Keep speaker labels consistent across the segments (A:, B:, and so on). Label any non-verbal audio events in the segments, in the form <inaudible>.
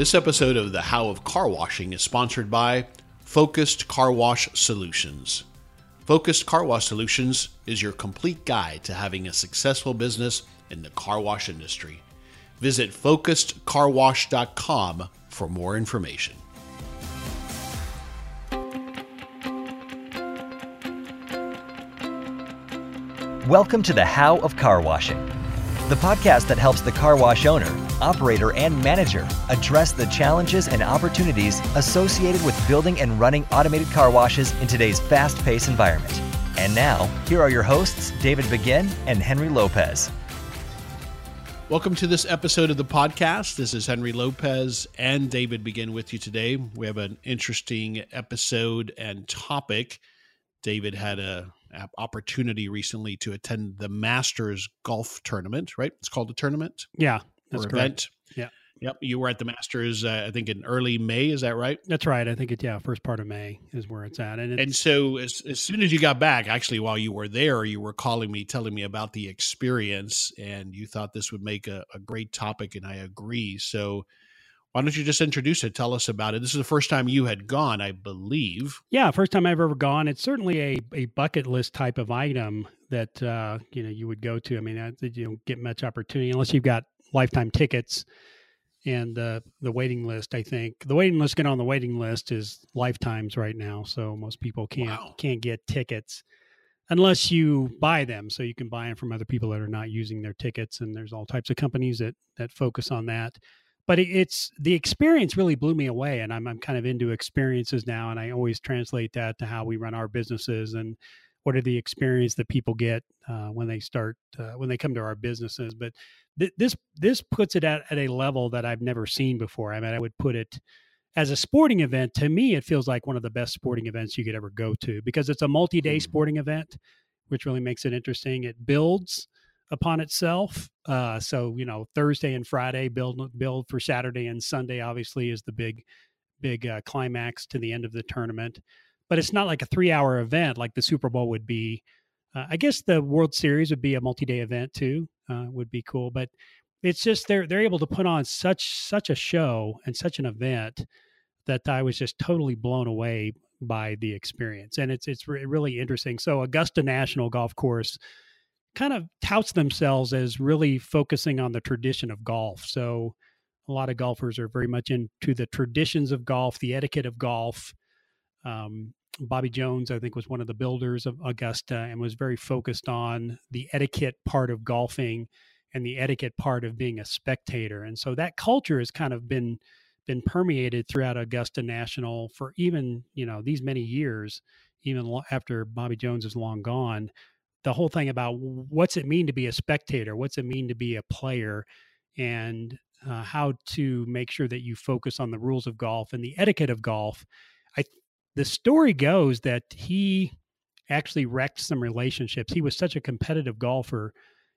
A: This episode of The How of Car Washing is sponsored by Focused Car Wash Solutions. Focused Car Wash Solutions is your complete guide to having a successful business in the car wash industry. Visit focusedcarwash.com for more information.
B: Welcome to the How of Car Washing, the podcast that helps the car wash owner, operator, and manager address the challenges and opportunities associated with building and running automated car washes in today's fast paced environment. And now, here are your hosts, David Begin and Henry Lopez.
A: Welcome to this episode of the podcast. This is Henry Lopez and David Begin with you today. We have an interesting episode and topic. David had a opportunity recently to attend the Masters golf tournament, right? It's called a tournament.
C: Yeah, that's
A: or
C: correct.
A: event.
C: Yeah.
A: Yep. You were at the Masters, uh, I think, in early May. Is that right?
C: That's right. I think it. Yeah, first part of May is where it's at, and, it's,
A: And so, as, as soon as you got back, actually, while you were there, you were calling me, telling me about the experience, and you thought this would make a, a great topic, and I agree. So, why don't you just introduce it? Tell us about it. This is the first time you had gone, I believe.
C: yeah, first time I've ever gone. It's certainly a, a bucket list type of item that uh, you know you would go to. I mean, I, you don't get much opportunity unless you've got lifetime tickets and uh, the waiting list. I think the waiting list get on the waiting list is lifetimes right now, so most people can't
A: Wow.
C: can't get tickets unless you buy them. So you can buy them from other people that are not using their tickets, and there's all types of companies that that focus on that. But it, it's the experience really blew me away, and I'm I'm kind of into experiences now, and I always translate that to how we run our businesses and what are the experience that people get uh, when they start uh, when they come to our businesses. But th- this this puts it at, at a level that I've never seen before. I mean, I would put it as a sporting event. To me, it feels like one of the best sporting events you could ever go to because it's a multi-day
A: Mm.
C: sporting event, which really makes it interesting. It builds upon itself. Uh, so you know, Thursday and Friday build build for Saturday and Sunday. Obviously, is the big big uh, climax to the end of the tournament. But it's not like a three-hour event like the Super Bowl would be. Uh, I guess the World Series would be a multi-day event too. Uh, would be cool, but it's just they're they're able to put on such such a show and such an event that I was just totally blown away by the experience, and it's it's re- really interesting. So Augusta National Golf Course kind of touts themselves as really focusing on the tradition of golf. So a lot of golfers are very much into the traditions of golf, the etiquette of golf. Um, Bobby Jones, I think, was one of the builders of Augusta and was very focused on the etiquette part of golfing and the etiquette part of being a spectator. And so that culture has kind of been been permeated throughout Augusta National for even you know these many years, even after Bobby Jones is long gone. The whole thing about what's it mean to be a spectator, what's it mean to be a player, and uh, how to make sure that you focus on the rules of golf and the etiquette of golf. The story goes that he actually wrecked some relationships. He was such a competitive golfer,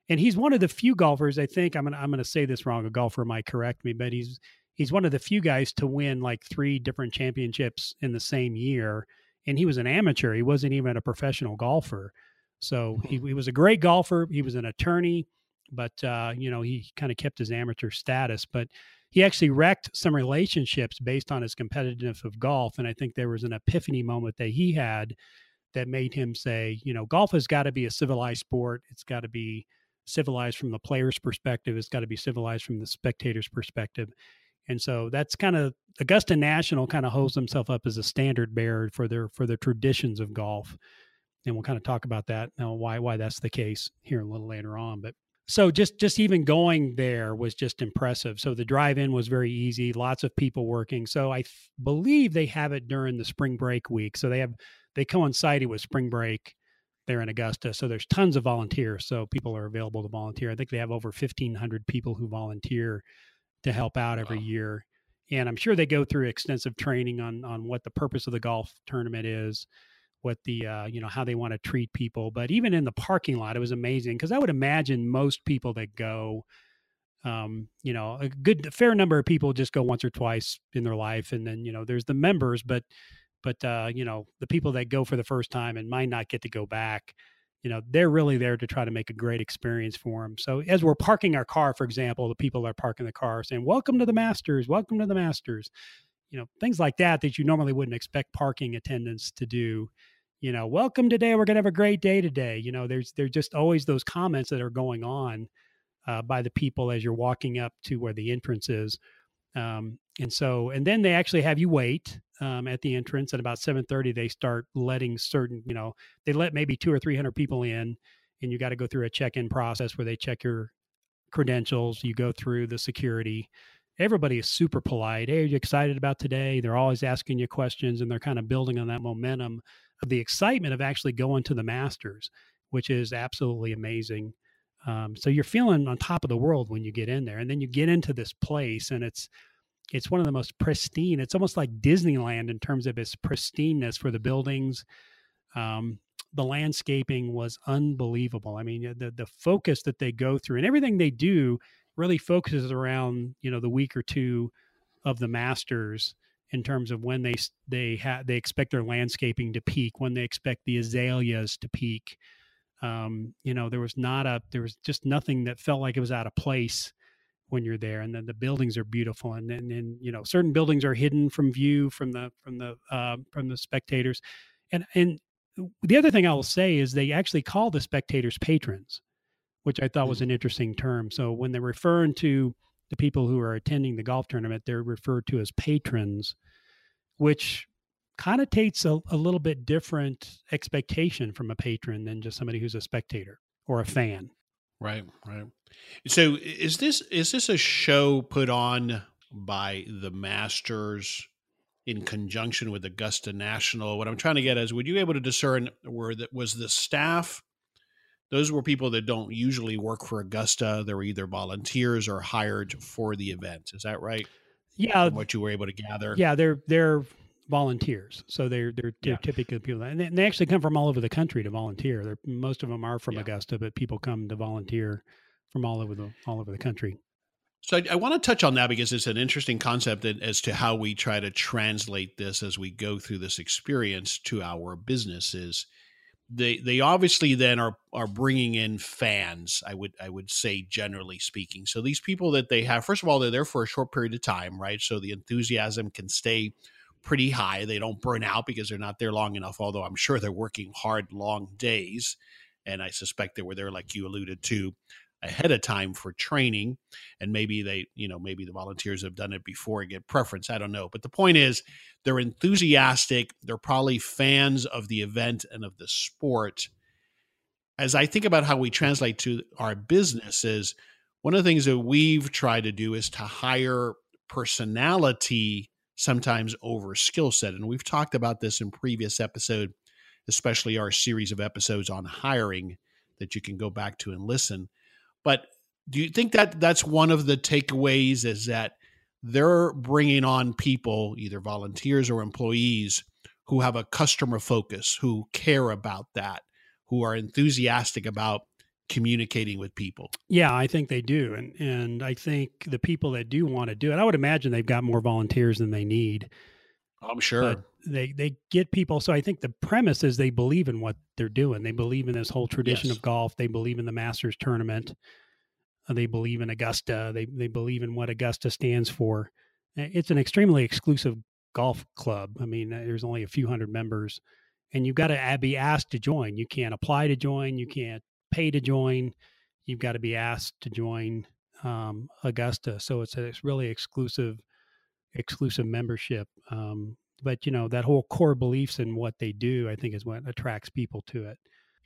C: and he's one of the few golfers. I think I'm gonna I'm gonna say this wrong. A golfer might correct me, but he's he's one of the few guys to win like three different championships in the same year. And he was an amateur. He wasn't even a professional golfer. So he, he was a great golfer. He was an attorney, but uh, you know he kind of kept his amateur status. But he actually wrecked some relationships based on his competitiveness of golf. And I think there was an epiphany moment that he had that made him say, you know, golf has got to be a civilized sport. It's got to be civilized from the player's perspective. It's got to be civilized from the spectator's perspective. And so that's kind of Augusta National kind of holds himself up as a standard bearer for their for the traditions of golf. And we'll kind of talk about that now why why that's the case here a little later on. But so just just even going there was just impressive. So the drive-in was very easy, lots of people working. So I f- believe they have it during the spring break week. So they have they coincided with spring break there in Augusta. So there's tons of volunteers. So people are available to volunteer. I think they have over 1500 people who volunteer to help out every
A: Wow.
C: year. And I'm sure they go through extensive training on on what the purpose of the golf tournament is, what the uh, you know how they want to treat people. But even in the parking lot, it was amazing because I would imagine most people that go, um, you know, a good a fair number of people just go once or twice in their life, and then you know there's the members, but but uh, you know the people that go for the first time and might not get to go back you know they're really there to try to make a great experience for them so as we're parking our car for example the people are parking the car saying welcome to the masters welcome to the masters you know things like that that you normally wouldn't expect parking attendants to do you know welcome today we're going to have a great day today you know there's there's just always those comments that are going on uh, by the people as you're walking up to where the entrance is um, and so and then they actually have you wait um, at the entrance at about 7.30 they start letting certain you know they let maybe two or three hundred people in and you got to go through a check-in process where they check your credentials you go through the security everybody is super polite. Hey, are you excited about today? They're always asking you questions and they're kind of building on that momentum the excitement of actually going to the Masters, which is absolutely amazing. Um, so you're feeling on top of the world when you get in there, and then you get into this place, and it's it's one of the most pristine. It's almost like Disneyland in terms of its pristineness for the buildings. Um, the landscaping was unbelievable. I mean, the the focus that they go through and everything they do really focuses around you know the week or two of the Masters in terms of when they they have they expect their landscaping to peak, when they expect the azaleas to peak. Um, you know, there was not a there was just nothing that felt like it was out of place when you're there. And then the buildings are beautiful, and then and, you know certain buildings are hidden from view from the from the uh, from the spectators, and and the other thing I will say is they actually call the spectators patrons which I thought was mm. an interesting term. So when they're referring to the people who are attending the golf tournament, they're referred to as patrons, which connotates a, a little bit different expectation from a patron than just somebody who's a spectator or a fan.
A: Right, right. So is this is this a show put on by the Masters in conjunction with Augusta National? What I'm trying to get is, would you be able to discern where that was the staff those were people that don't usually work for Augusta. They were either volunteers or hired for the event. Is that right?
C: Yeah.
A: From what you were able to gather.
C: Yeah, they're they're volunteers, so they're they're, they're yeah. typically people, and they, actually come from all over the country to volunteer. They're, most of them are from yeah. Augusta, but people come to volunteer from all over the all over the country.
A: So I, I, want to touch on that because it's an interesting concept as to how we try to translate this as we go through this experience to our businesses they they obviously then are are bringing in fans i would i would say generally speaking. So these people that they have first of all they're there for a short period of time right? So the enthusiasm can stay pretty high. They don't burn out because they're not there long enough although i'm sure they're working hard long days. And i suspect they were there like you alluded to ahead of time for training and maybe they you know maybe the volunteers have done it before and get preference i don't know but the point is they're enthusiastic they're probably fans of the event and of the sport. As i think about how we translate to our businesses one of the things that we've tried to do is to hire personality sometimes over skill set and we've talked about this in previous episode especially our series of episodes on hiring that you can go back to and listen but do you think that that's one of the takeaways is that they're bringing on people, either volunteers or employees, who have a customer focus, who care about that, who are enthusiastic about communicating with people.
C: Yeah, I think they do. And and I think the people that do want to do it, I would imagine they've got more volunteers than they need.
A: I'm sure. But
C: they they get people so I think the premise is they believe in what they're doing. They believe in this whole tradition yes. of golf. They believe in the Masters tournament. They believe in Augusta. They they believe in what Augusta stands for. It's an extremely exclusive golf club. I mean, there's only a few hundred members, and you've got to be asked to join. You can't apply to join. You can't pay to join. You've got to be asked to join um, Augusta. So it's a it's really exclusive exclusive membership. Um, but you know that whole core beliefs and what they do, I think, is what attracts people to it.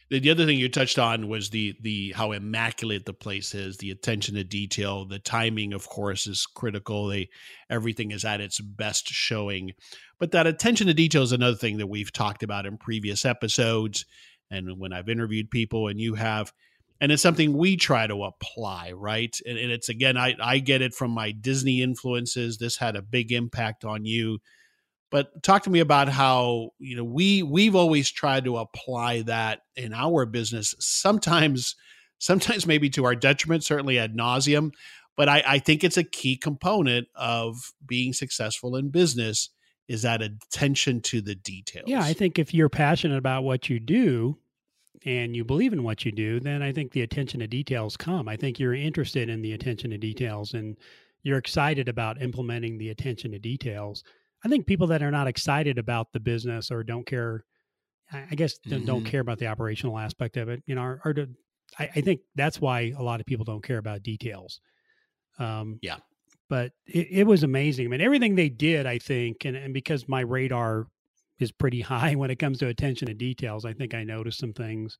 A: The other thing you touched on was the the how immaculate the place is the attention to detail the timing of course is critical. They everything is at its best showing. But that attention to detail is another thing that we've talked about in previous episodes and when i've interviewed people and you have and it's something we try to apply right? And, and it's again I, I get it from my disney influences. This had a big impact on you but talk to me about how you know we we've always tried to apply that in our business sometimes sometimes maybe to our detriment certainly ad nauseum but I, I think it's a key component of being successful in business is that attention to the details
C: yeah i think if you're passionate about what you do and you believe in what you do, then I think the attention to details come. I think you're interested in the attention to details and you're excited about implementing the attention to details. I think people that are not excited about the business or don't care, I guess, mm-hmm. don't care about the operational aspect of it, you know, are, are I, I, think that's why a lot of people don't care about details.
A: Um, yeah.
C: But it, it was amazing. I mean, everything they did, I think, and, and because my radar is pretty <laughs> high when it comes to attention to details, I think I noticed some things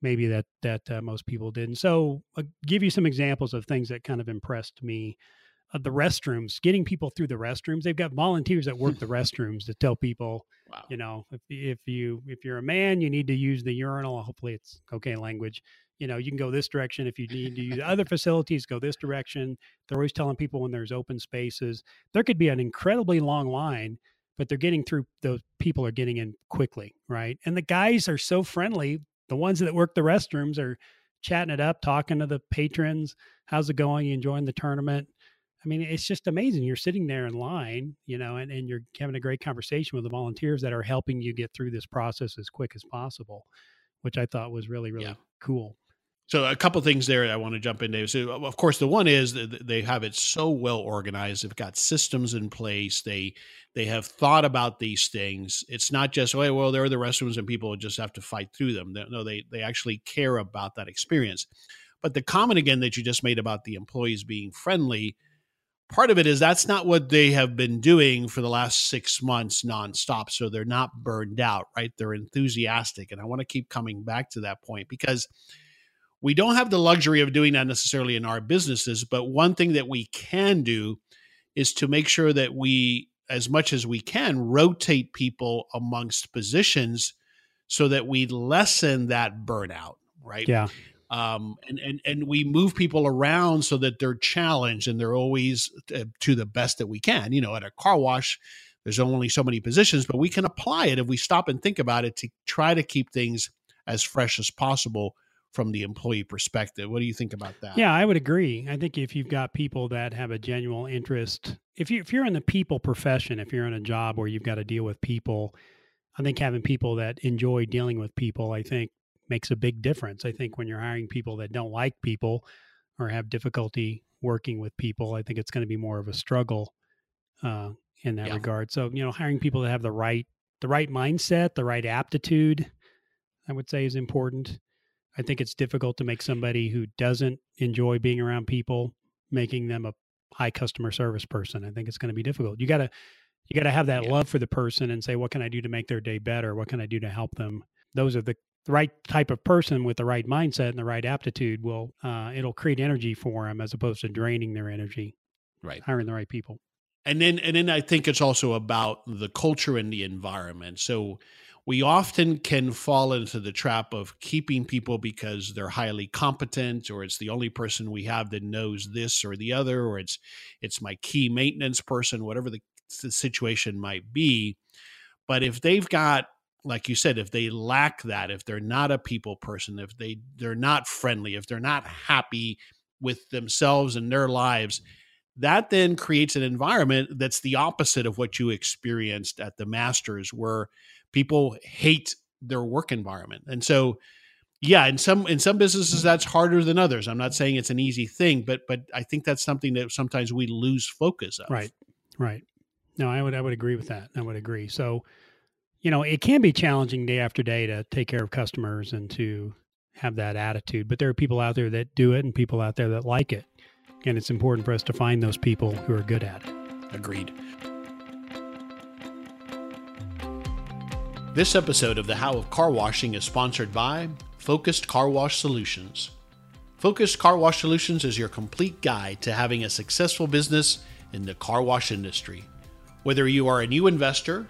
C: maybe that that uh, most people didn't. So, I'll give you some examples of things that kind of impressed me uh, Uh, the restrooms, getting people through the restrooms. They've got volunteers that work the <laughs> restrooms to tell people, wow. you know, if, if you if you're a man, you need to use the urinal. Hopefully, it's okay language. You know, you can go this direction. If you need to use other <laughs> facilities, go this direction. They're always telling people when there's open spaces. There could be an incredibly long line, but they're getting through. Those people are getting in quickly, right? And the guys are so friendly. The ones that work the restrooms are chatting it up, talking to the patrons. How's it going? You enjoying the tournament? I mean, it's just amazing. You're sitting there in line, you know, and, and you're having a great conversation with the volunteers that are helping you get through this process as quick as possible, which I thought was really, really yeah. cool.
A: So a couple things there I want to jump into. So of course the one is that they have it so well organized. They've got systems in place. They they have thought about these things. It's not just oh well there are the restrooms and people just have to fight through them. No, they they actually care about that experience. But the comment again that you just made about the employees being friendly, part of it is that's not what they have been doing for the last six months nonstop. So they're not burned out, right? They're enthusiastic. And I want to keep coming back to that point because we don't have the luxury of doing that necessarily in our businesses. But one thing that we can do is to make sure that we, as much as we can, rotate people amongst positions so that we lessen that burnout, right?
C: Yeah
A: um, and, and and we move people around so that they're challenged and they're always uh, to the best that we can. You know, at a car wash, there's only so many positions, but we can apply it if we stop and think about it to try to keep things as fresh as possible from the employee perspective. What do you think about that?
C: Yeah, I would agree. I think if you've got people that have a genuine interest, if you if you're in the people profession, if you're in a job where you've got to deal with people, I think having people that enjoy dealing with people, I think makes a big difference. I think when you're hiring people that don't like people or have difficulty working with people, I think it's going to be more of a struggle uh, in that yeah. regard. So you know, hiring people that have the right the right mindset, the right aptitude, I would say is important. I think it's difficult to make somebody who doesn't enjoy being around people, making them a high customer service person. I think it's going to be difficult. You got to you got to have that yeah. love for the person and say, what can I do to make their day better? What can I do to help them? Those are the the right type of person with the right mindset and the right aptitude will uh, it'll create energy for them as opposed to draining their energy
A: right.
C: hiring the right people.
A: And then and then i think it's also about the culture and the environment. So we often can fall into the trap of keeping people because they're highly competent or it's the only person we have that knows this or the other or it's it's my key maintenance person whatever the, the situation might be. But if they've got like you said if they lack that if they're not a people person if they they're not friendly if they're not happy with themselves and their lives that then creates an environment that's the opposite of what you experienced at the masters where people hate their work environment. And so yeah in some in some businesses that's harder than others. I'm not saying it's an easy thing but but i think that's something that sometimes we lose focus of.
C: Right right. No i would i would agree with that. I would agree. So you know, it can be challenging day after day to take care of customers and to have that attitude, but there are people out there that do it and people out there that like it. And it's important for us to find those people who are good at it.
A: Agreed. This episode of The How of Car Washing is sponsored by Focused Car Wash Solutions. Focused Car Wash Solutions is your complete guide to having a successful business in the car wash industry. Whether you are a new investor,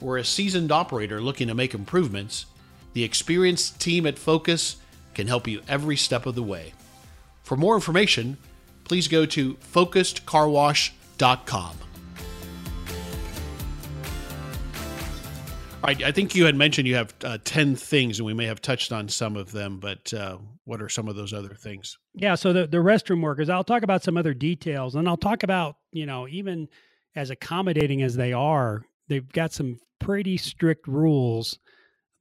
A: or a seasoned operator looking to make improvements, the experienced team at Focus can help you every step of the way. For more information, please go to focusedcarwash.com. All right, I think you had mentioned you have uh, 10 things, and we may have touched on some of them, but uh, what are some of those other things?
C: Yeah, so the, the restroom workers, I'll talk about some other details, and I'll talk about, you know, even as accommodating as they are, they've got some pretty strict rules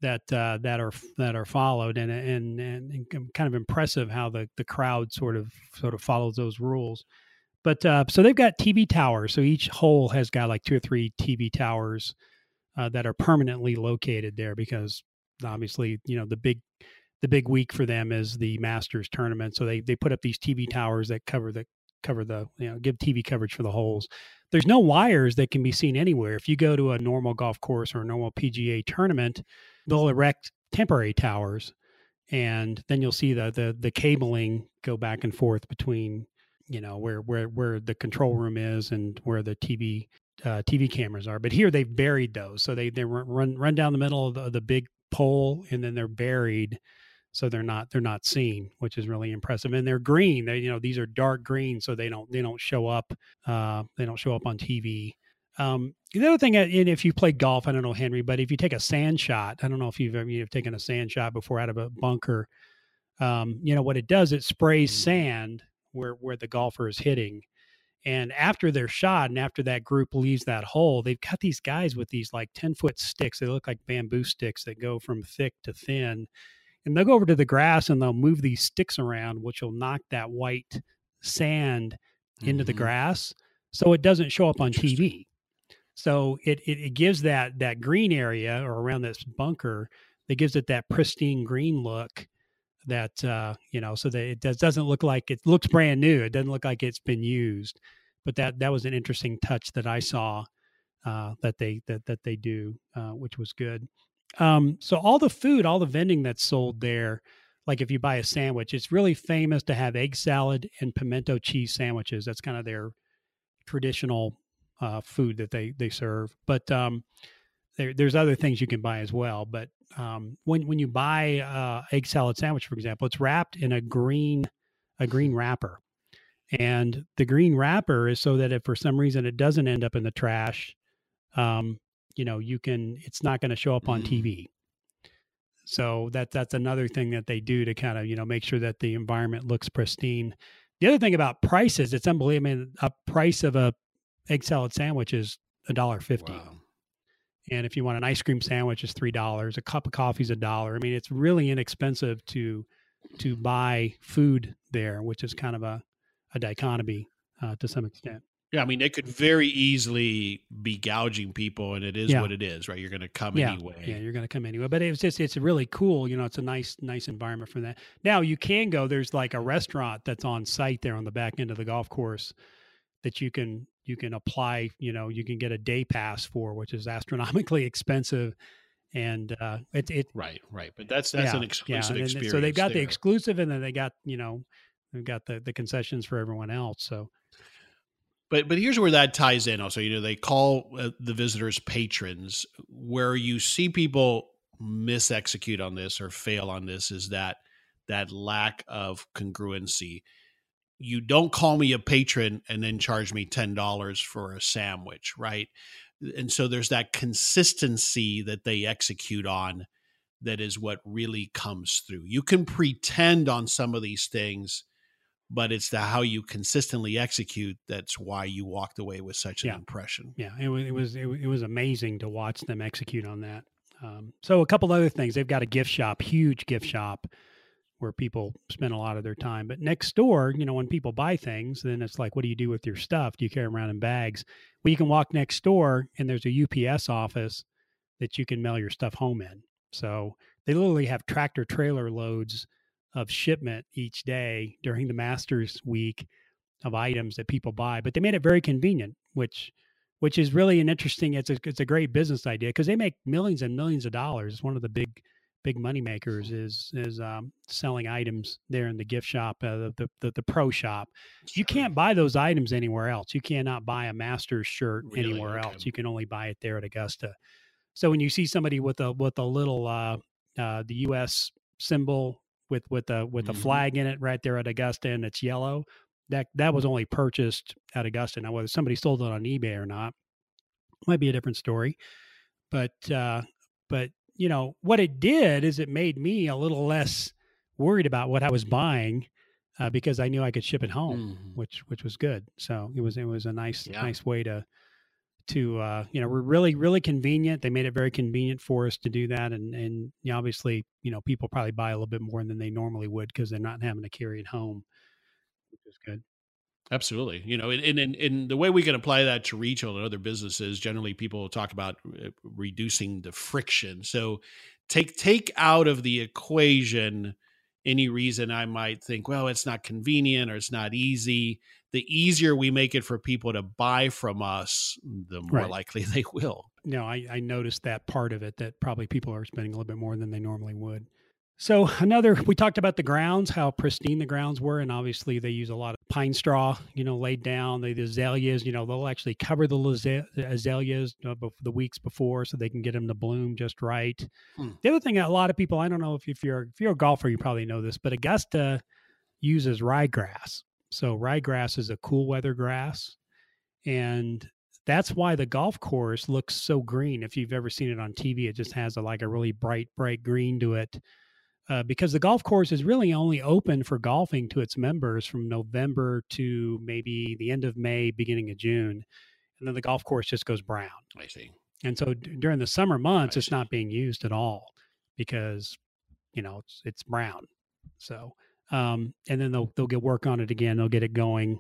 C: that uh, that are that are followed, and, and and kind of impressive how the the crowd sort of sort of follows those rules. But uh, so they've got TV towers. So each hole has got like two or three TV towers uh, that are permanently located there because obviously you know the big the big week for them is the Masters tournament. So they they put up these TV towers that cover the cover the you know give TV coverage for the holes. There's no wires that can be seen anywhere. If you go to a normal golf course or a normal PGA tournament, they'll erect temporary towers, and then you'll see the the the cabling go back and forth between you know where where where the control room is and where the TV uh, TV cameras are. But here they've buried those, so they they run run down the middle of the, the big pole, and then they're buried so they're not they're not seen which is really impressive and they're green they you know these are dark green so they don't they don't show up uh, they don't show up on tv um, the other thing, uh, and if you play golf, I don't know Henry, but if you take a sand shot, I don't know if you've ever you've taken a sand shot before out of a bunker. Um, you know what it does? It sprays mm. sand where where the golfer is hitting, and after their shot, and after that group leaves that hole, they've got these guys with these like ten foot sticks. They look like bamboo sticks that go from thick to thin, and they'll go over to the grass and they'll move these sticks around, which will knock that white sand into mm-hmm. the grass, so it doesn't show up on TV. So it, it, it gives that that green area or around this bunker that gives it that pristine green look that uh, you know so that it does, doesn't look like it looks brand new. It doesn't look like it's been used. But that that was an interesting touch that I saw uh, that they that that they do, uh, which was good. Um, so all the food, all the vending that's sold there, like if you buy a sandwich, it's really famous to have egg salad and pimento cheese sandwiches. That's kind of their traditional uh, food that they they serve. But um, there, there's other things you can buy as well. But um, when when you buy uh, egg salad sandwich, for example, it's wrapped in a green a green wrapper, and the green wrapper is so that if for some reason it doesn't end up in the trash, um, you know you can it's not going to show up on mm-hmm. TV. So that that's another thing that they do to kind of you know make sure that the environment looks pristine. The other thing about prices, it's unbelievable. I mean, a price of a egg salad sandwich is a dollar fifty. Wow. And if you want an ice cream sandwich, is three dollars. A cup of coffee is a dollar. I mean, it's really inexpensive to to buy food there, which is kind of a a dichotomy uh, to some extent.
A: Yeah, I mean, it could very easily be gouging people, and it is yeah. what it is, right? You're going to come
C: yeah.
A: anyway.
C: Yeah, you're going to come anyway. But it's just it's really cool. You know, it's a nice nice environment for that. Now you can go. There's like a restaurant that's on site there on the back end of the golf course that you can you can apply. You know, you can get a day pass for, which is astronomically <laughs> expensive. And uh, it, it
A: right, right, but that's that's yeah, an exclusive
C: yeah.
A: experience.
C: So they've got
A: there.
C: the exclusive, and then they got you know they've got the the concessions for everyone else. So
A: but but here's where that ties in. Also, you know, they call uh, the visitors patrons. Where you see people misexecute on this or fail on this is that that lack of congruency. You don't call me a patron and then charge me ten dollars for a sandwich, right? And so there's that consistency that they execute on that is what really comes through. You can pretend on some of these things but it's the how you consistently execute that's why you walked away with such an
C: yeah.
A: impression.
C: Yeah, it was it was it, was amazing to watch them execute on that. Um, so a couple other things, they've got a gift shop, huge gift shop where people spend a lot of their time. But next door, you know, when people buy things, then it's like, what do you do with your stuff? Do you carry them around in bags? Well, you can walk next door and there's a UPS office that you can mail your stuff home in. So they literally have tractor trailer loads of shipment each day during the Masters week of items that people buy. But they made it very convenient, which which is really an interesting. It's a it's a great business idea because they make millions and millions of dollars. It's one of the big big money makers is is um, selling items there in the gift shop, uh, the, the the pro shop. You can't buy those items anywhere else. You cannot buy a Masters shirt really? anywhere okay. else. You can only buy it there at Augusta. So when you see somebody with a with a little uh, uh, the U.S. symbol with with a with mm-hmm. a flag in it right there at Augusta and it's yellow. That that was only purchased at Augusta. Now whether somebody sold it on eBay or not might be a different story. But uh, but you know what it did is it made me a little less worried about what I was buying uh, because I knew I could ship it home, mm-hmm. which which was good. So it was it was a nice yeah. nice way to to uh, you know we're really really convenient. They made it very convenient for us to do that and and you know, obviously you know people probably buy a little bit more than they normally would because they're not having to carry it home which is good.
A: Absolutely you know and, and and the way we can apply that to retail and other businesses generally people talk about uh, reducing the friction. So take take out of the equation any reason I might think, well, it's not convenient or it's not easy the easier we make it for people to buy from us, the more right. likely <laughs> they will.
C: No, I, I noticed that part of it that probably people are spending a little bit more than they normally would. So another, we talked about the grounds, how pristine the grounds were, and obviously they use a lot of pine straw, you know, laid down. They, the azaleas, you know, they'll actually cover the azaleas uh, the weeks before so they can get them to bloom just right. Hmm. The other thing, a lot of people, I don't know if, if you're if you're a golfer, you probably know this, but Augusta uses ryegrass so ryegrass is a cool weather grass. And that's why the golf course looks so green. If you've ever seen it on TV, it just has a, like a really bright, bright green to it. Uh, because the golf course is really only open for golfing to its members from November to maybe the end of May, beginning of June. And then the golf course just goes brown.
A: I see.
C: And so d- during the summer months, I it's see. not being used at all because, you know, it's, it's brown. So, um, and then they'll they'll get work on it again. They'll get it going,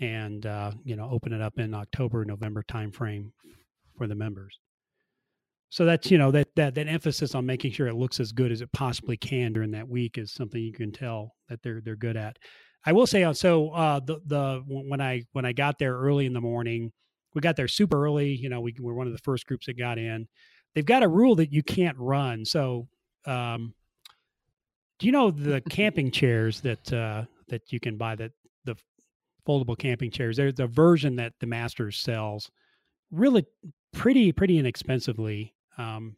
C: and uh, you know open it up in October November timeframe for the members. So that's you know that that that emphasis on making sure it looks as good as it possibly can during that week is something you can tell that they're they're good at. I will say uh, so uh, the the when I when I got there early in the morning, we got there super early. You know, we were one of the first groups that got in. They've got a rule that you can't run. So um, do you know the camping <laughs> chairs that uh, that you can buy that the foldable camping chairs? There's a version that the Masters sells, really pretty pretty inexpensively. Um,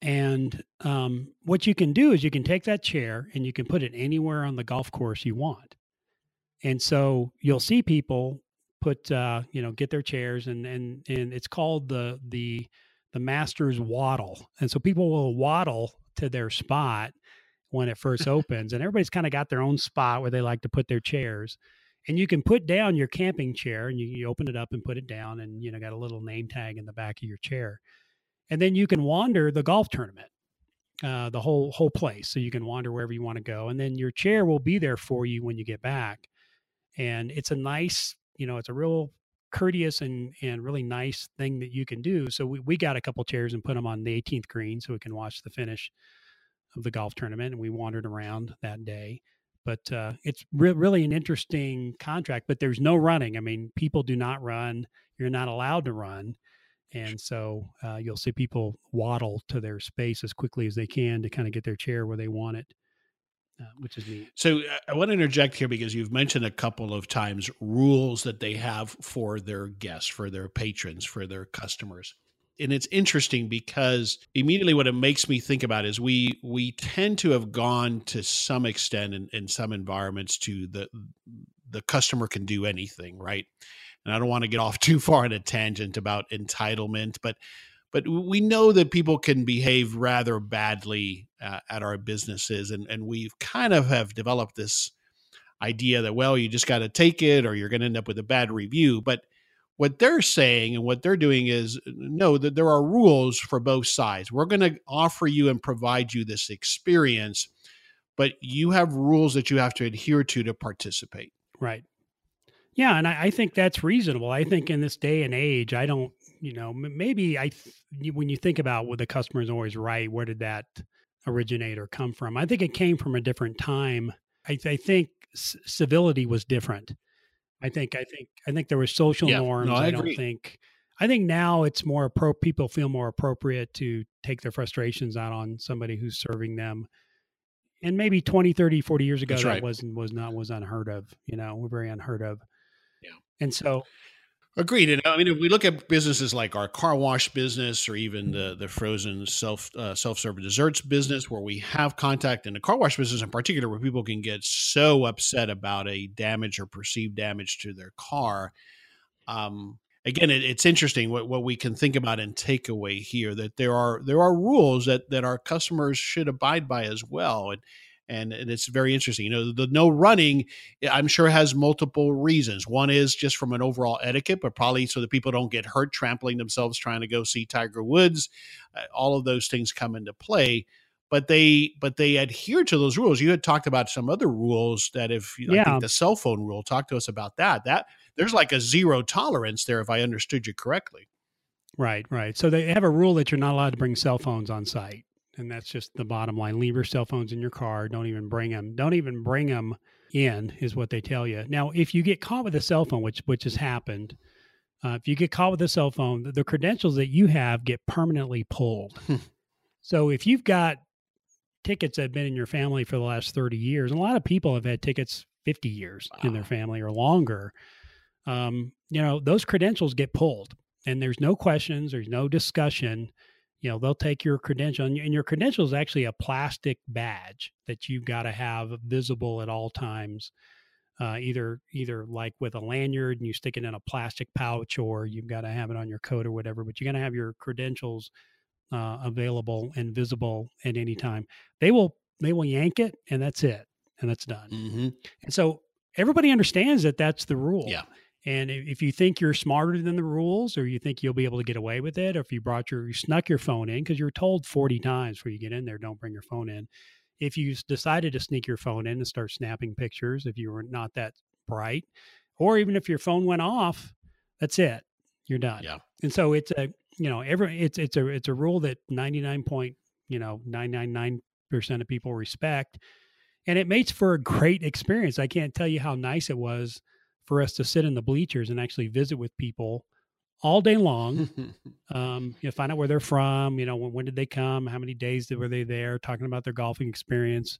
C: and um, what you can do is you can take that chair and you can put it anywhere on the golf course you want. And so you'll see people put uh, you know get their chairs and and and it's called the the the Masters waddle. And so people will waddle to their spot when it first <laughs> opens, and everybody's kind of got their own spot where they like to put their chairs. And you can put down your camping chair, and you, you open it up and put it down, and you know got a little name tag in the back of your chair, and then you can wander the golf tournament, uh, the whole whole place. So you can wander wherever you want to go, and then your chair will be there for you when you get back. And it's a nice, you know, it's a real courteous and and really nice thing that you can do. So we, we got a couple chairs and put them on the 18th green so we can watch the finish of the golf tournament, and we wandered around that day. But uh, it's re- really an interesting contract. But there's no running. I mean, people do not run. You're not allowed to run, and so uh, you'll see people waddle to their space as quickly as they can to kind of get their chair where they want it. Uh, which is neat.
A: So uh, I want to interject here because you've mentioned a couple of times rules that they have for their guests, for their patrons, for their customers and it's interesting because immediately what it makes me think about is we we tend to have gone to some extent in, in some environments to the the customer can do anything right and i don't want to get off <laughs> too far on a tangent about entitlement but but we know that people can behave rather badly uh, at our businesses and and we've kind of have developed this idea that well you just got to take it or you're going to end up with a bad review but what they're saying and what they're doing is no that there are rules for both sides. We're going to offer you and provide you this experience but you have rules that you have to adhere to to participate.
C: Right yeah and I, I think that's reasonable i think in this day and age i don't you know maybe i when you think about what the customer is always right where did that originate or come from i think it came from a different time i, I think civility was different I think I think I think there were social yeah, norms. No, I, I don't think I think now it's more pro people feel more appropriate to take their frustrations out on somebody who's serving them. And maybe 20, 30, 40 years ago That's that right. wasn't was not was unheard of, you know, we're very unheard of. And so
A: Agreed. And I mean, if we look at businesses like our car wash business, or even the the frozen self uh, self serve desserts business, where we have contact in the car wash business in particular, where people can get so upset about a damage or perceived damage to their car. Um, again, it, it's interesting what, what we can think about and take away here that there are there are rules that that our customers should abide by as well. And and, and it's very interesting. You know, the no running, I'm sure has multiple reasons. One is just from an overall etiquette, but probably so that people don't get hurt trampling themselves trying to go see Tiger Woods. Uh, all of those things come into play. But they but they adhere to those rules. You had talked about some other rules that if yeah. I think the cell phone rule. Talk to us about that. That there's like a zero tolerance there, if I understood you correctly.
C: Right, right. So they have a rule that you're not allowed to bring cell phones on site and that's just the bottom line. Leave your cell phones in your car. Don't even bring them. Don't even bring them in, is what they tell you. Now, if you get caught with a cell phone, which which has happened, uh, if you get caught with a cell phone, the, the credentials that you have get permanently pulled. <laughs> So if you've got tickets that have been in your family for the last 30 years, and a lot of people have had tickets 50 years wow. in their family or longer, um, you know, those credentials get pulled. And there's no questions, there's no discussion you know they'll take your credential and your credential is actually a plastic badge that you've got to have visible at all times uh, either either like with a lanyard and you stick it in a plastic pouch or you've got to have it on your coat or whatever but you're going to have your credentials uh, available and visible at any time. They will they will yank it and that's it and that's done. Mm-hmm. and so everybody understands that that's the rule.
A: Yeah
C: and if you think you're smarter than the rules, or you think you'll be able to get away with it, or if you brought your, you snuck your phone in because you're told 40 times before you get in there, don't bring your phone in. If you decided to sneak your phone in and start snapping pictures, if you were not that bright, or even if your phone went off, that's it. You're done.
A: Yeah.
C: And so it's a, you know, every, it's, it's a, it's a rule that 99 point, you know, 999% of people respect. And it makes for a great experience. I can't tell you how nice it was for us to sit in the bleachers and actually visit with people all day long. <laughs> um, you know, find out where they're from. You know, when, when did they come? How many days were they there? Talking about their golfing experience.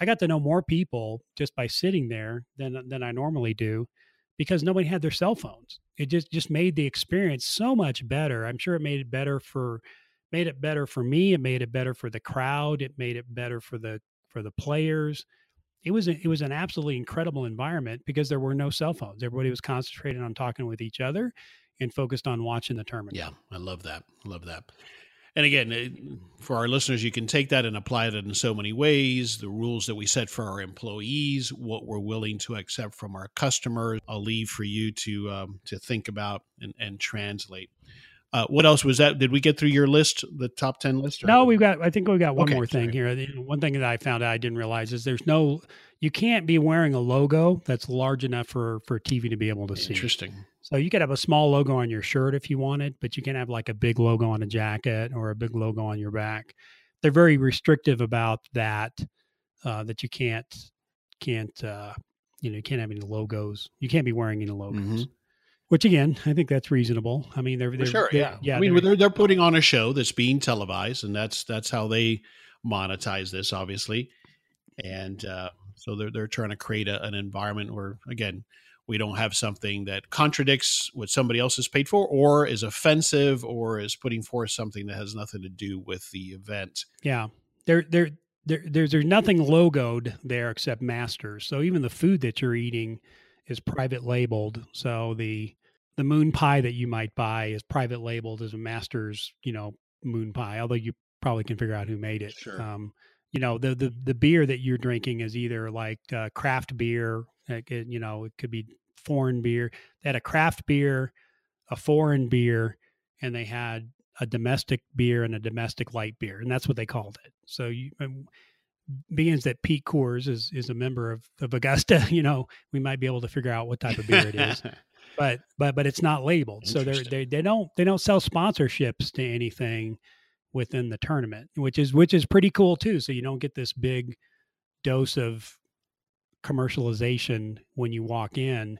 C: I got to know more people just by sitting there than than I normally do, because nobody had their cell phones. It just just made the experience so much better. I'm sure it made it better for made it better for me. It made it better for the crowd. It made it better for the for the players it was a, it was an absolutely incredible environment because there were no cell phones. Everybody was concentrated on talking with each other and focused on watching the tournament.
A: Yeah, I love that. love that. And again, for our listeners, you can take that and apply it in so many ways. The rules that we set for our employees, what we're willing to accept from our customers. I'll leave for you to um, to think about and, and translate. Uh, what else was that? Did we get through your list, the top ten list?
C: no, we've got. I think we've got one okay, more thing sorry. here. One thing that I found out I didn't realize is there's no. You can't be wearing a logo that's large enough for for TV to be able to
A: see. Interesting.
C: So you could have a small logo on your shirt if you wanted, but you can have like a big logo on a jacket or a big logo on your back. They're very restrictive about that. Uh, that you can't can't uh, you know you can't have any logos. You can't be wearing any logos. Mm-hmm. Which again, I think that's reasonable. I mean, they're, they're
A: sure, they're, yeah, yeah. I mean, they're, they're, they're putting on a show that's being televised, and that's that's how they monetize this, obviously. And uh, so they're they're trying to create a, an environment where, again, we don't have something that contradicts what somebody else has paid for, or is offensive, or is putting forth something that has nothing to do with the event.
C: Yeah, there there there there's there's nothing logoed there except Masters. So even the food that you're eating is private labeled. So the the moon pie that you might buy is private labeled as a master's, you know, moon pie. Although you probably can figure out who made it.
A: Sure.
C: Um, you know, the the the beer that you're drinking is either like uh, craft beer. Like it, you know, it could be foreign beer. They had a craft beer, a foreign beer, and they had a domestic beer and a domestic light beer, and that's what they called it. So you, um, being that Pete Coors is is a member of, of Augusta, <laughs> you know, we might be able to figure out what type of beer it is. <laughs> but but but it's not labeled. So they they they don't they don't sell sponsorships to anything within the tournament, which is which is pretty cool too. So you don't get this big dose of commercialization when you walk in,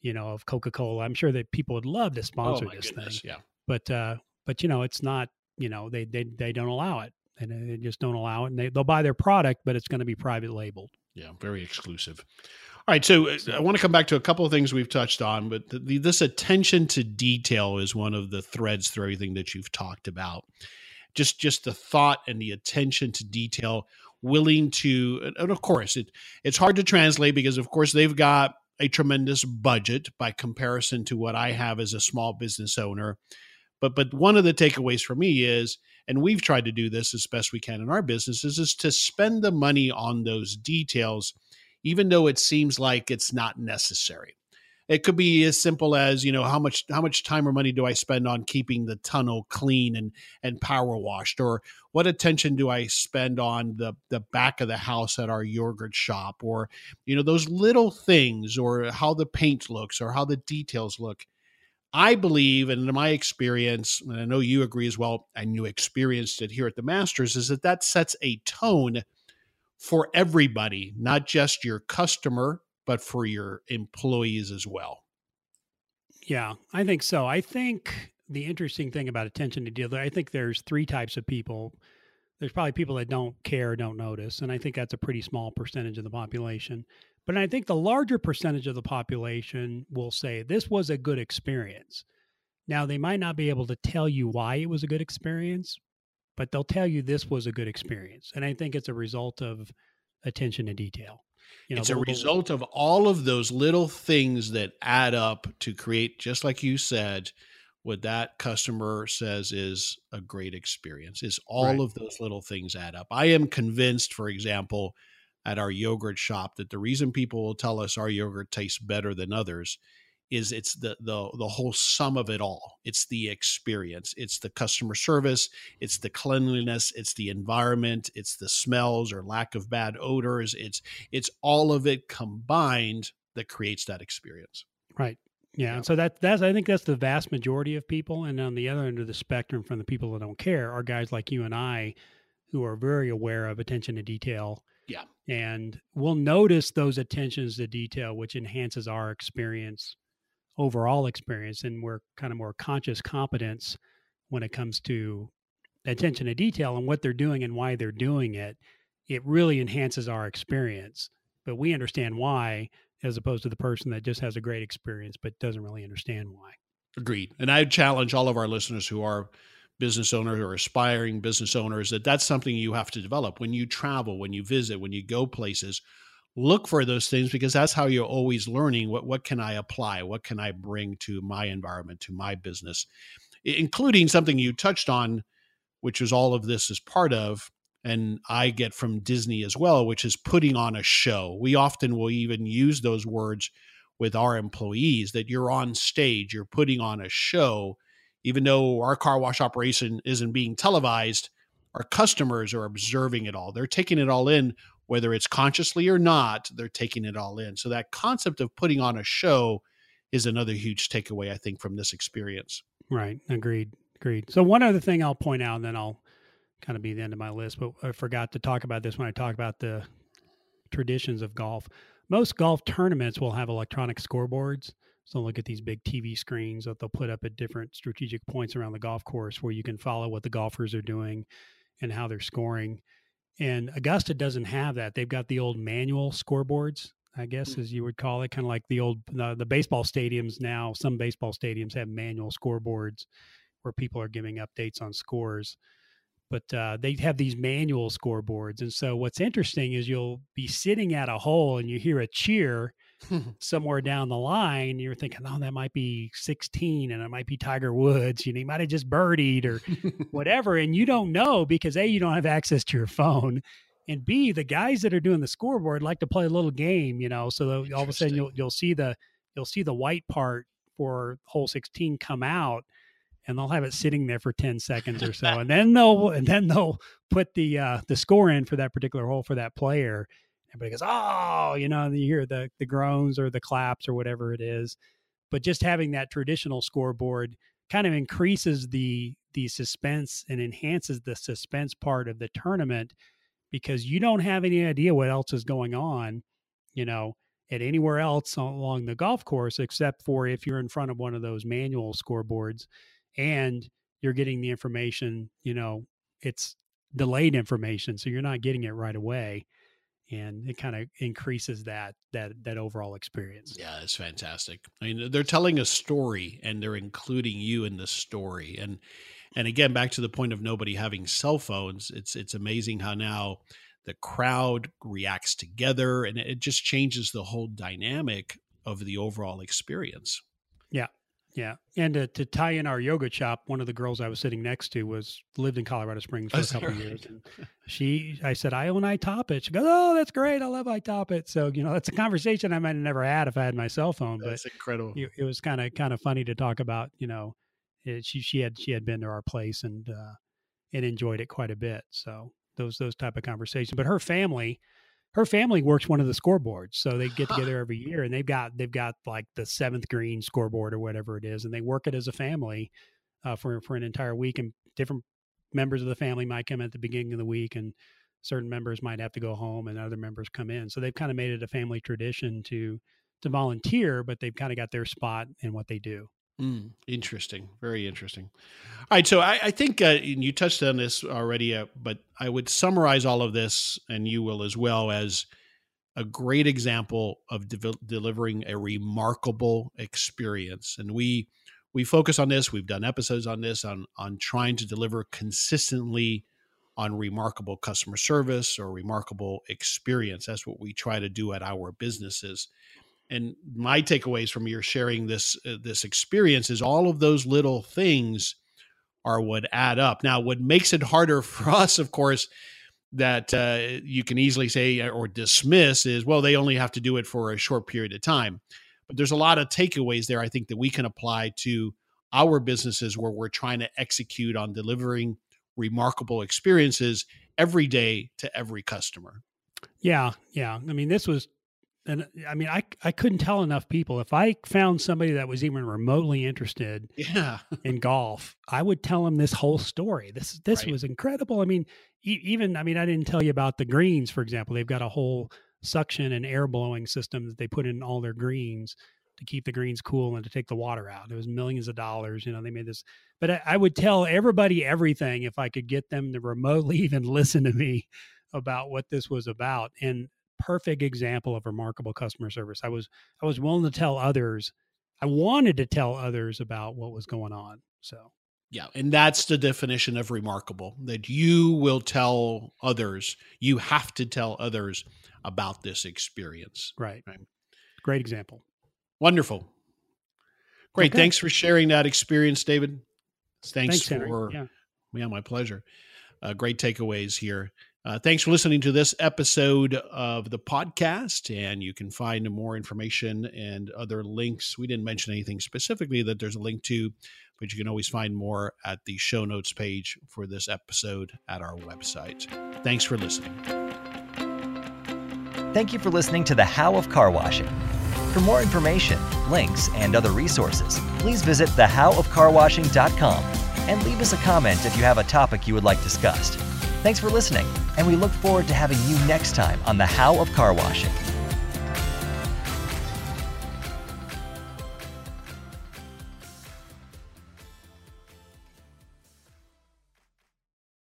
C: you know, of Coca-Cola. I'm sure that people would love to oh sponsor oh this goodness,
A: thing. Yeah.
C: But uh but you know, it's not, you know, they they they don't allow it and they just don't allow it. And they, they'll buy their product, but it's going to be private labeled.
A: Yeah, very exclusive. All right, so uh, I want to come back to a couple of things we've touched on, but the, the, this attention to detail is one of the threads through everything that you've talked about. Just just the thought and the attention to detail, willing to, and of course it it's hard to translate because of course they've got a tremendous budget by comparison to what I have as a small business owner. But but one of the takeaways for me is and we've tried to do this as best we can in our businesses, is to spend the money on those details, even though it seems like it's not necessary. It could be as simple as you know how much how much time or money do I spend on keeping the tunnel clean and and power washed, or what attention do I spend on the the back of the house at our yogurt shop, or you know those little things, or how the paint looks, or how the details look. I believe, and in my experience, and I know you agree as well, and you experienced it here at the Masters, is that that sets a tone for everybody, not just your customer, but for your employees as well.
C: Yeah, I think so. I think the interesting thing about attention to detail, I think there's three types of people. There's probably people that don't care, don't notice, and I think that's a pretty small percentage of the population. But I think the larger percentage of the population will say this was a good experience. Now, they might not be able to tell you why it was a good experience, but they'll tell you this was a good experience. And I think it's a result of attention to detail.
A: You know, it's a result of all of those little things that add up to create, just like you said, what that customer says is a great experience. Is all right. of those little things add up. I am convinced, for example, at our yogurt shop, that the reason people will tell us our yogurt tastes better than others is it's the the the whole sum of it all. It's the experience. It's the customer service, it's the cleanliness, it's the environment, it's the smells or lack of bad odors. It's it's all of it combined that creates that experience.
C: Right. Yeah. yeah. So that that's I think that's the vast majority of people. And on the other end of the spectrum from the people that don't care are guys like you and I who are very aware of attention to detail.
A: Yeah.
C: And we'll notice those attentions to detail, which enhances our experience overall experience and we're kind of more conscious competence when it comes to attention to detail and what they're doing and why they're doing it it really enhances our experience. But we understand why as opposed to the person that just has a great experience but doesn't really understand why.
A: Agreed and i challenge all of our listeners who are business owners or aspiring business owners that that's something you have to develop. When you travel when you visit when you go places look for those things because that's how you're always learning what what can I apply? What can I bring to my environment to my business? Including something you touched on which is all of this is part of and I get from Disney as well which is putting on a show. We often will even use those words with our employees that you're on stage you're putting on a show. Even though our car wash operation isn't being televised our customers are observing it all. They're taking it all in whether it's consciously or not, they're taking it all in. So that concept of putting on a show is another huge takeaway, I think, from this experience.
C: Right. Agreed. Agreed. So one other thing I'll point out, and then I'll kind of be the end of my list, but I forgot to talk about this when I talk about the traditions of golf. Most golf tournaments will have electronic scoreboards. So look at these big TV screens that they'll put up at different strategic points around the golf course where you can follow what the golfers are doing and how they're scoring. And Augusta doesn't have that. They've got the old manual scoreboards, I guess, mm-hmm. as you would call it, kind of like the old uh, the baseball stadiums now. Some baseball stadiums have manual scoreboards where people are giving updates on scores. But uh, they have these manual scoreboards. And so what's interesting is you'll be sitting at a hole and you hear a cheer <laughs> somewhere down the line, you're thinking, oh, that might be 16 and it might be Tiger Woods. You know, he might have just birdied or <laughs> whatever. And you don't know because A, you don't have access to your phone. And B, the guys that are doing the scoreboard like to play a little game, you know, so all of a sudden you'll you'll see the you'll see the white part for hole 16 come out and they'll have it sitting there for 10 seconds or so. and then they'll and then they'll put the uh the score in for that particular hole for that player everybody goes, oh, you know, and you hear the the groans or the claps or whatever it is. But just having that traditional scoreboard kind of increases the the suspense and enhances the suspense part of the tournament because you don't have any idea what else is going on, you know, at anywhere else along the golf course except for if you're in front of one of those manual scoreboards and you're getting the information, you know, it's delayed information so you're not getting it right away and it kind of increases that that that overall experience.
A: Yeah, it's fantastic. I mean, they're telling a story and they're including you in the story. And and again, back to the point of nobody having cell phones, it's it's amazing how now the crowd reacts together and it just changes the whole dynamic of the overall experience.
C: Yeah. Yeah, and to, to tie in our yoga shop, one of the girls I was sitting next to was lived in Colorado Springs for
A: Oh,
C: a couple
A: right?
C: years. And <laughs> she, I said, I own iTop She goes, Oh, that's great. I love iTop It. So you know, that's a conversation I might have never had if I had my cell phone. But
A: That's incredible.
C: it, it was kind of kind of funny to talk about. You know, it, she she had she had been to our place and uh, and enjoyed it quite a bit. So those those type of conversations. But her family, her family works one of the scoreboards, so they get together every year and they've got they've got like the seventh green scoreboard or whatever it is, and they work it as a family uh, for for an entire week. And different members of the family might come at the beginning of the week and. Certain members might have to go home, and other members come in. So they've kind of made it a family tradition to to volunteer, but they've kind of got their spot in what they do.
A: Mm, interesting. Very interesting. All right. So I, I think, uh, you touched on this already, uh, but I would summarize all of this, and you will as well, as a great example of devel delivering a remarkable experience. And we we focus on this. We've done episodes on this on on trying to deliver consistently on remarkable customer service or remarkable experience. That's what we try to do at our businesses and my takeaways from your sharing this uh, this experience is all of those little things are what add up. Now, what makes it harder <laughs> for us, of course, that uh, you can easily say or dismiss is, well, they only have to do it for a short period of time. But there's a lot of takeaways there. I think that we can apply to our businesses where we're trying to execute on delivering remarkable experiences every day to every customer.
C: Yeah, yeah. I mean, this was, and I mean, I I couldn't tell enough people. If I found somebody that was even remotely interested <laughs>
A: Yeah.
C: in golf, I would tell them this whole story. This this
A: Right.
C: was incredible. I mean, e- even I mean, I didn't tell you about the greens, for example. They've got a whole suction and air blowing system that they put in all their greens to keep the greens cool and to take the water out. It was millions of dollars. You know, they made this. But I, I would tell everybody everything if I could get them to remotely <laughs> even listen to me about what this was about. And perfect example of remarkable customer service. I was I was willing to tell others. I wanted to tell others about what was going on. So
A: Yeah, and that's the definition of remarkable that you will tell others, you have to tell others about this experience.
C: right,
A: Right.
C: great example.
A: Wonderful. Great.
C: Okay.
A: Thanks for sharing that experience, David. Thanks,
C: Thanks,
A: for
C: Yeah.
A: yeah, my pleasure. Uh, great takeaways here. Uh, thanks for listening to this episode of the podcast. And you can find more information and other links. We didn't mention anything specifically that there's a link to, but you can always find more at the show notes page for this episode at our website. Thanks for listening.
B: Thank you for listening to The How of Car Washing. For more information, links, and other resources, please visit thehowofcarwashing.com and leave us a comment if you have a topic you would like discussed. Thanks for listening, and we look forward to having you next time on The How of Car Washing.